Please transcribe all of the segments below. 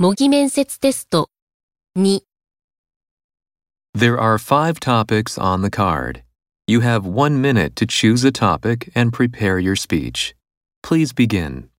模擬面接テスト2 There are five topics on the card. You have one minute to choose a topic and prepare your speech. Please begin.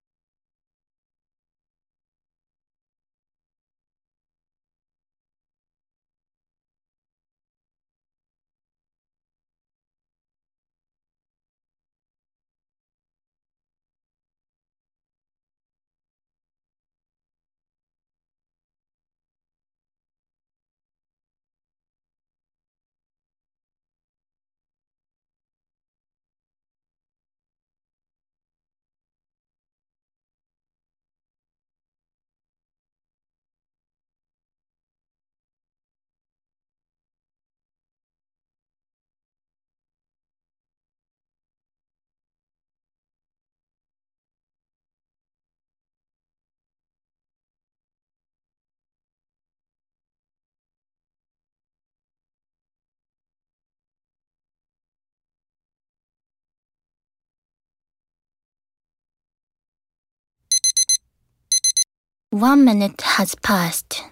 1 minute has passed.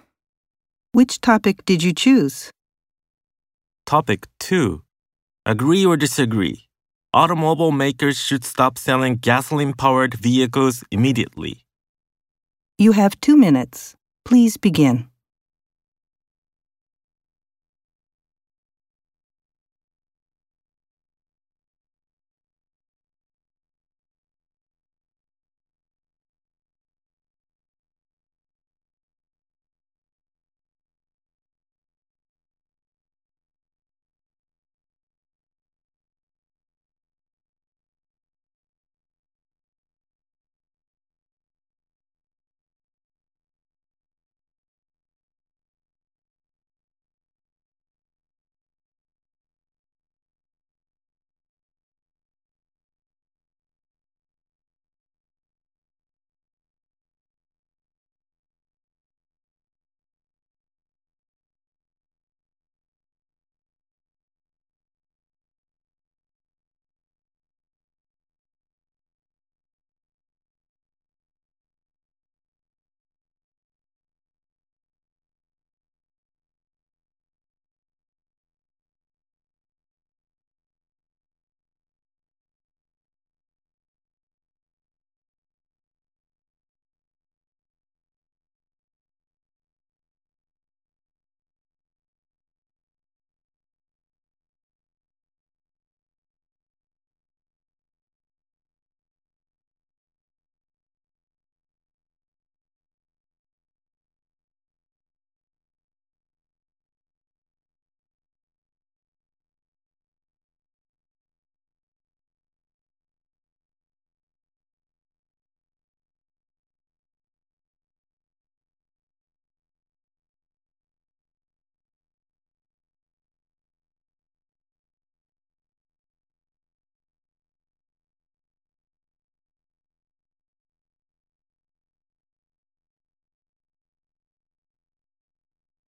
Which topic did you choose? Topic 2. Agree or disagree? Automobile makers should stop selling gasoline powered vehicles immediately. You have two minutes. Please begin.